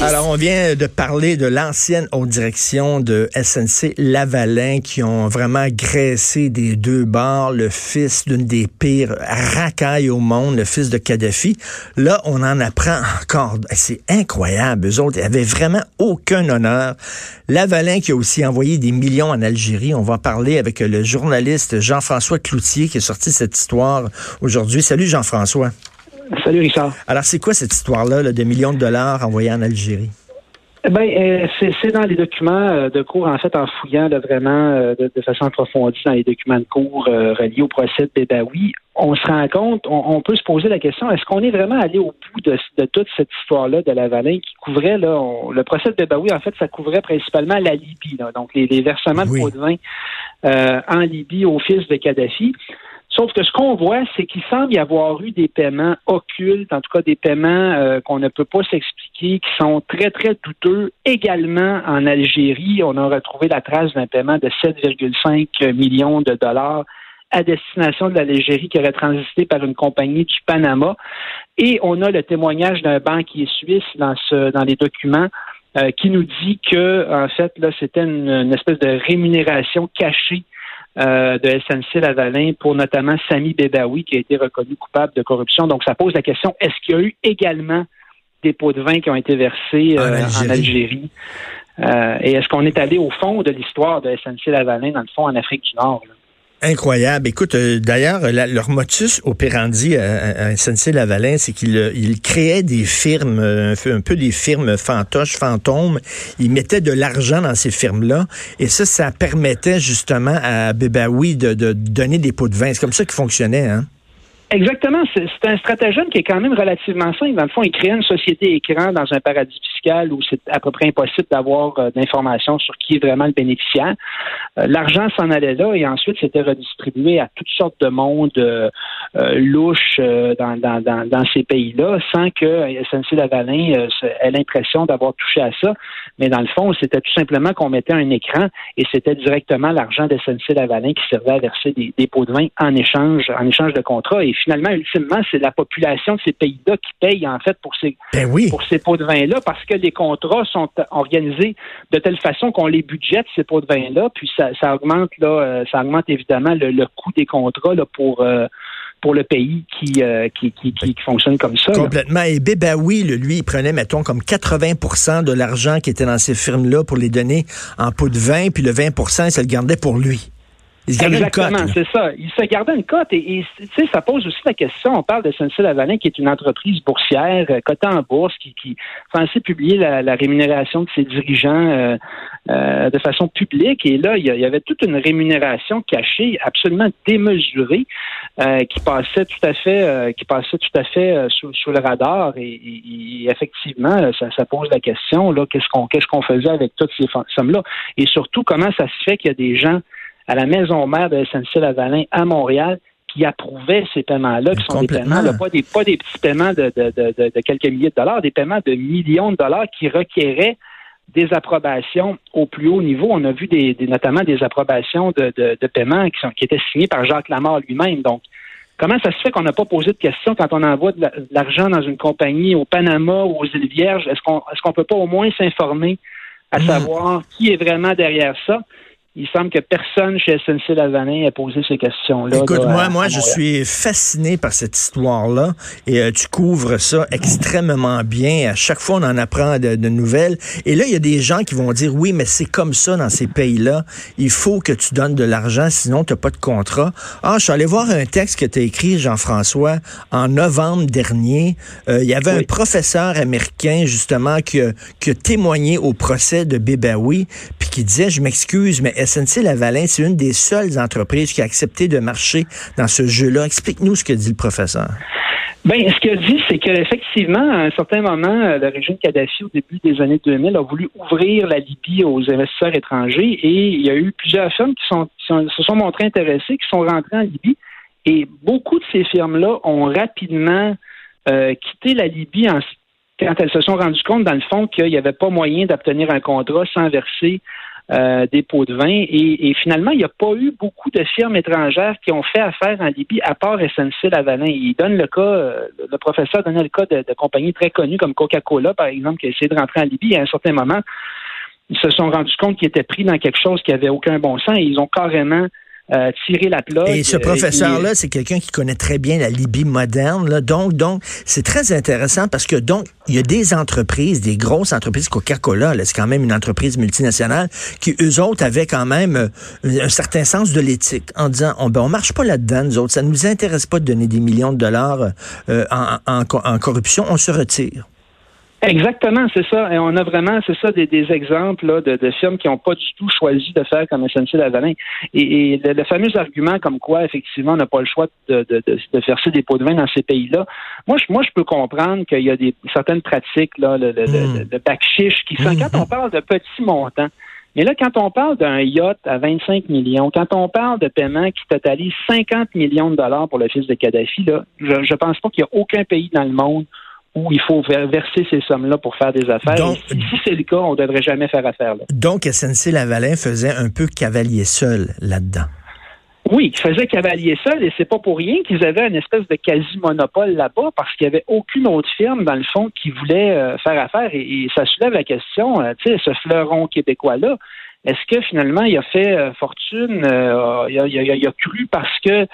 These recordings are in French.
Alors, on vient de parler de l'ancienne haute direction de SNC Lavalin qui ont vraiment graissé des deux bords le fils d'une des pires racailles au monde, le fils de Kadhafi. Là, on en apprend encore. C'est incroyable. Eux autres, ils avaient vraiment aucun honneur. Lavalin qui a aussi envoyé des millions en Algérie. On va parler avec le journaliste Jean-François Cloutier qui a sorti cette histoire aujourd'hui. Salut Jean-François. Salut Richard. Alors, c'est quoi cette histoire-là de millions de dollars envoyés en Algérie? Eh ben, euh, c'est dans les documents euh, de cours, en fait, en fouillant vraiment euh, de, façon approfondie dans les documents de cours reliés au procès de Bébaoui, on se rend compte, on, peut se poser la question, est-ce qu'on est vraiment allé au bout de, toute cette histoire-là de la Lavalin qui couvrait, là, le procès de Bébaoui, en fait, ça couvrait principalement la Libye, donc les, versements de pots de vin en Libye au fils de Kadhafi. Sauf que ce qu'on voit, c'est qu'il semble y avoir eu des paiements occultes, en tout cas des paiements euh, qu'on ne peut pas s'expliquer, qui sont très, très douteux. Également en Algérie, on a retrouvé la trace d'un paiement de 7,5 millions de dollars à destination de l'Algérie qui aurait transité par une compagnie du Panama. Et on a le témoignage d'un banquier suisse dans, ce, dans les documents euh, qui nous dit que, en fait, là, c'était une espèce de rémunération cachée euh, de SNC Lavalin pour notamment Sami Bedawi qui a été reconnu coupable de corruption. Donc, ça pose la question, est-ce qu'il y a eu également des pots de vin qui ont été versés en euh, Algérie? Euh, et est-ce qu'on est allé au fond de l'histoire de SNC Lavalin, dans le fond, en Afrique du Nord? Incroyable. Écoute, euh, d'ailleurs, leur motus operandi à, à SNC-Lavalin, c'est qu'ils euh, créaient des firmes, euh, un peu des firmes fantoches, fantômes. Ils mettaient de l'argent dans ces firmes-là. Et ça, ça permettait justement à Bébaoui de, donner des pots de vin. C'est comme ça qu'ils fonctionnait, hein? Exactement. C'est un stratagème qui est quand même relativement simple. Dans le fond, il crée une société écran dans un paradis où c'est à peu près impossible d'avoir euh, d'informations sur qui est vraiment le bénéficiaire. Euh, l'argent s'en allait là et ensuite c'était redistribué à toutes sortes de mondes euh, louches dans, dans, dans, dans, ces pays-là sans que SNC-Lavalin ait l'impression d'avoir touché à ça. Mais dans le fond, c'était tout simplement qu'on mettait un écran et c'était directement l'argent de SNC-Lavalin qui servait à verser des, des pots de vin en échange, en échange de contrats. Et finalement, ultimement, c'est la population de ces pays-là qui paye en fait pour ces ben pour ces pots de vin-là, parce que les contrats sont organisés de telle façon qu'on les budgète ces pots de vin-là, puis ça, augmente là, euh, ça augmente évidemment le, coût des contrats là, pour euh, pour le pays euh, qui, qui, qui, fonctionne comme ça. Complètement. Et Bébaoui, lui, il prenait, mettons, comme 80% de l'argent qui était dans ces firmes-là pour les donner en pots de vin, puis le 20 il se le gardait pour lui. Exactement, c'est ça. Il se gardait une cote et, sais, ça pose aussi la question. On parle de SNC-Lavalin qui est une entreprise boursière euh, cotée en bourse qui, qui censée publier la, rémunération de ses dirigeants euh, euh, de façon publique. Et là, il y, avait toute une rémunération cachée, absolument démesurée, qui passait tout à fait, qui passait tout à fait sous, le radar. Et, effectivement, ça, pose la question là, qu'est-ce qu'on qu'est-ce qu'on faisait avec toutes ces sommes-là? Et surtout, comment ça se fait qu'il y a des gens à la maison mère de SNC-Lavalin à Montréal qui approuvait ces paiements-là, qui sont des paiements, pas, des, pas des petits paiements de, de, quelques milliers de dollars, des paiements de millions de dollars qui requéraient des approbations au plus haut niveau. On a vu des, notamment des approbations de, de, paiement qui, sont, qui étaient signées par Jacques Lamar lui-même. Donc, comment ça se fait qu'on n'a pas posé de questions quand on envoie de l'argent dans une compagnie au Panama ou aux îles Vierges? Est-ce qu'on est-ce qu'on peut pas au moins s'informer à hmm. savoir qui est vraiment derrière ça? Il semble que personne chez SNC Lavalin ait posé ces questions-là. Écoute, moi, moi, je suis fasciné par cette histoire-là et euh, tu couvres ça extrêmement bien. À chaque fois, on en apprend de, nouvelles. Et là, il y a des gens qui vont dire, oui, mais c'est comme ça dans ces pays-là. Il faut que tu donnes de l'argent, sinon tu n'as pas de contrat. Ah, je suis allé voir un texte que tu as écrit, Jean-François, en novembre dernier. Euh, il y avait un professeur américain, justement, qui a, qui a témoigné au procès de Bébaoui, qui disait, je m'excuse, mais SNC Lavalin, c'est une des seules entreprises qui a accepté de marcher dans ce jeu-là. Explique-nous ce que dit le professeur. Ben, ce qu'il dit, c'est qu'effectivement, à un certain moment, euh, le régime Kadhafi, au début des années 2000, a voulu ouvrir la Libye aux investisseurs étrangers et il y a eu plusieurs firmes qui, se sont montrées intéressées, qui sont rentrées en Libye. Et beaucoup de ces firmes-là ont rapidement euh, quitté la Libye quand elles se sont rendues compte, dans le fond, qu'il n'y avait pas moyen d'obtenir un contrat sans verser euh, des pots de vin. Et, finalement, il n'y a pas eu beaucoup de firmes étrangères qui ont fait affaire en Libye, à part SNC Lavalin. Il donne le cas, euh, le professeur donnait le cas de, compagnies très connues comme Coca-Cola, par exemple, qui a essayé de rentrer en Libye. à un certain moment, ils se sont rendus compte qu'ils étaient pris dans quelque chose qui avait aucun bon sens et ils ont carrément euh, tirer la. Et ce euh, professeur-là, c'est quelqu'un qui connaît très bien la Libye moderne. Là. Donc, donc, c'est très intéressant parce que donc, il y a des entreprises, des grosses entreprises, Coca-Cola, c'est quand même une entreprise multinationale, qui eux autres avaient quand même euh, un, certain sens de l'éthique en disant, on, ben, on marche pas là-dedans, nous autres, ça nous intéresse pas de donner des millions de dollars en, en corruption, on se retire. Exactement, c'est ça. Et on a vraiment, c'est ça, des, exemples là, de, firmes qui n'ont pas du tout choisi de faire comme SNC Lavalin. Et, et le, fameux argument comme quoi, effectivement, on n'a pas le choix de, de, de, verser des pots de vin dans ces pays-là. Moi, je, moi, je peux comprendre qu'il y a des certaines pratiques, là, le, le, mm. bac chiche, qui sont, quand on parle de petits montants, mais là, quand on parle d'un yacht à 25 millions, quand on parle de paiements qui totalisent 50 millions de dollars pour le fils de Kadhafi, là, je ne pense pas qu'il y a aucun pays dans le monde où il faut verser ces sommes-là pour faire des affaires. si, c'est le cas, on ne devrait jamais faire affaire. Là. Donc, SNC Lavalin faisait un peu cavalier seul là-dedans. Oui, ils faisaient cavalier seul et c'est pas pour rien qu'ils avaient une espèce de quasi-monopole là-bas parce qu'il n'y avait aucune autre firme, dans le fond, qui voulait euh, faire affaire et, ça soulève la question, euh, tu sais, ce fleuron québécois-là, est-ce que finalement il a fait euh, fortune, euh, il, a, il, a, cru parce que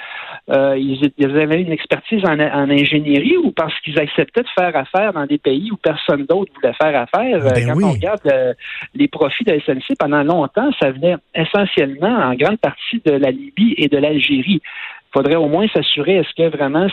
euh, ils, avaient une expertise en, ingénierie ou parce qu'ils acceptaient de faire affaire dans des pays où personne d'autre voulait faire affaire? Ben Quand on regarde les profits de la SNC pendant longtemps, ça venait essentiellement en grande partie de la Libye et de l'Algérie faudrait au moins s'assurer est-ce que vraiment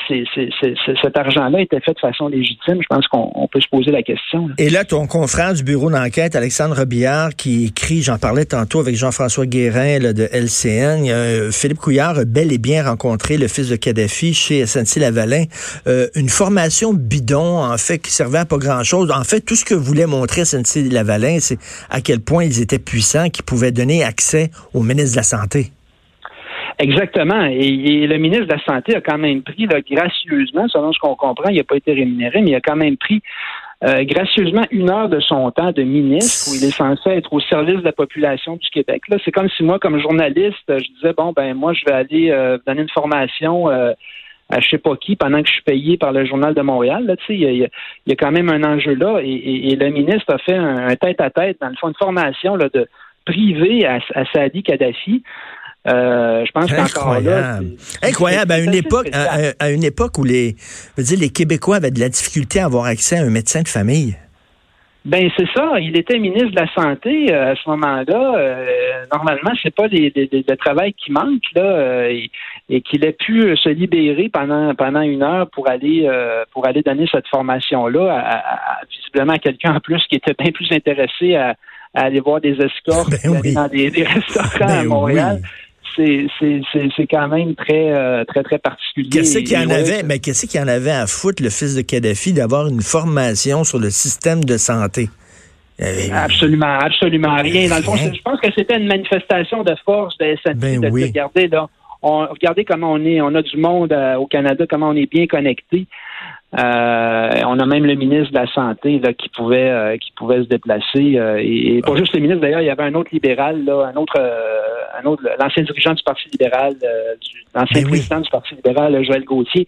cet argent-là était fait de façon légitime? Je pense qu'on peut se poser la question. Et là, ton confrère du bureau d'enquête, Alexandre Robillard, qui écrit, j'en parlais tantôt avec Jean-François Guérin de LCN, euh, Philippe Couillard a bel et bien rencontré le fils de Kadhafi chez SNC-Lavalin. Euh, une formation bidon, en fait, qui servait à pas grand-chose. En fait, tout ce que voulait montrer SNC-Lavalin, c'est à quel point ils étaient puissants, qu'ils pouvaient donner accès au ministre de la Santé. Exactement. Et, le ministre de la Santé a quand même pris, gracieusement, selon ce qu'on comprend, il n'a pas été rémunéré, mais il a quand même pris euh, gracieusement une heure de son temps de ministre où il est censé être au service de la population du Québec. Là, c'est comme si moi, comme journaliste, je disais bon ben moi je vais aller euh, donner une formation euh, à je sais pas qui pendant que je suis payé par le journal de Montréal. Là, il, y a, y a quand même un enjeu là et, le ministre a fait un, tête à tête dans le fond une formation là, de privée à, à Sadi Kadhafi euh, je pense qu'encore là. Incroyable. À une époque, à, une époque où les, dire, les Québécois avaient de la difficulté à avoir accès à un médecin de famille. Ben c'est ça. Il était ministre de la santé euh, à ce moment-là. Euh, normalement, c'est pas le travail qui manque là, et, qu'il ait pu se libérer pendant pendant une heure pour aller pour aller donner cette formation-là à, visiblement à quelqu'un en plus qui était bien plus intéressé à, aller voir des escorts ben dans des, restaurants à ben Montréal c'est quand même très, euh, très, très particulier. Qu'est-ce qu'il y en avait, mais qu'est-ce qu'il en avait à foutre, le fils de Kadhafi, d'avoir une formation sur le système de santé? Eh absolument, absolument rien. Dans le fond, je pense que c'était une manifestation de force de SNC ben de, là. On, regardez comment on est, on a du monde euh, au Canada, comment on est bien connecté. Euh, on a même le ministre de la Santé là, qui pouvait euh, qui pouvait se déplacer. Euh, et, pas juste le ministre, d'ailleurs, il y avait un autre libéral, là, un autre un autre l'ancien dirigeant du Parti libéral, l'ancien ben président du Parti libéral, Joël Gauthier,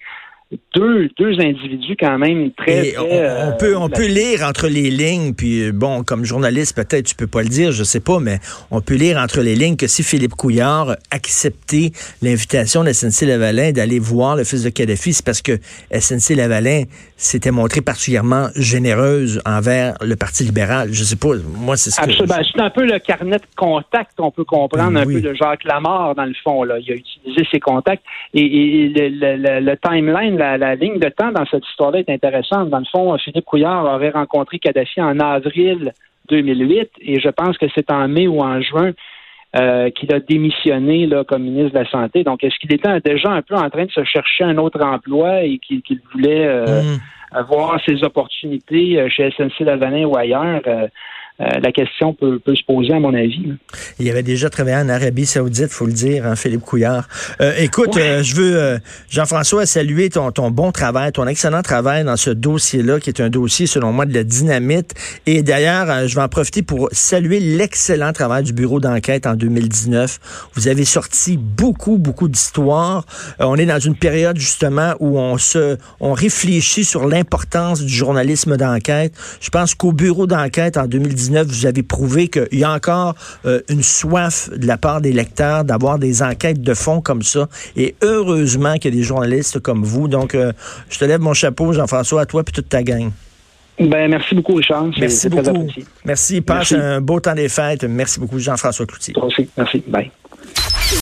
deux, deux individus quand même très. on, euh, peut, on peut lire entre les lignes, puis euh, bon, comme journaliste, peut-être tu peux pas le dire, je sais pas, mais on peut lire entre les lignes que si Philippe Couillard acceptait l'invitation de SNC Lavalin d'aller voir le fils de Kadhafi, c'est parce que SNC Lavalin s'était montré particulièrement généreuse envers le Parti libéral. Je sais pas, moi c'est ce que. Ben, c'est un peu le carnet de contacts qu'on peut comprendre, ben un peu de Jacques Lamarre dans le fond. Là. Il a utilisé ses contacts et, le timeline la, ligne de temps dans cette histoire-là est intéressante. Dans le fond, Philippe Couillard aurait rencontré Kadhafi en avril 2008 et je pense que c'est en mai ou en juin euh, qu'il a démissionné là, comme ministre de la Santé. Donc, est-ce qu'il était déjà un peu en train de se chercher un autre emploi et qu'il voulait euh, mm. avoir ses opportunités euh, chez SNC-Lavalin ou ailleurs? Euh, la question peut, se poser, à mon avis. Il avait déjà travaillé en Arabie Saoudite, faut le dire, hein, Philippe Couillard. Euh, écoute, euh, je veux, Jean-François, saluer ton, ton bon travail, ton excellent travail dans ce dossier-là, qui est un dossier, selon moi, de la dynamite. Et d'ailleurs, je vais en profiter pour saluer l'excellent travail du bureau d'enquête en 2019. Vous avez sorti beaucoup, beaucoup d'histoires. on est dans une période, justement, où on se, on réfléchit sur l'importance du journalisme d'enquête. Je pense qu'au bureau d'enquête en 2019, vous avez prouvé qu'il y a encore euh, une soif de la part des lecteurs d'avoir des enquêtes de fond comme ça. Et heureusement qu'il y a des journalistes comme vous. Donc, euh, je te lève mon chapeau, Jean-François, à toi et toute ta gang. Ben, merci beaucoup, Richard. Merci beaucoup. Merci. Passe un beau temps des fêtes. Merci beaucoup, Jean-François Cloutier. aussi. Merci. Bye.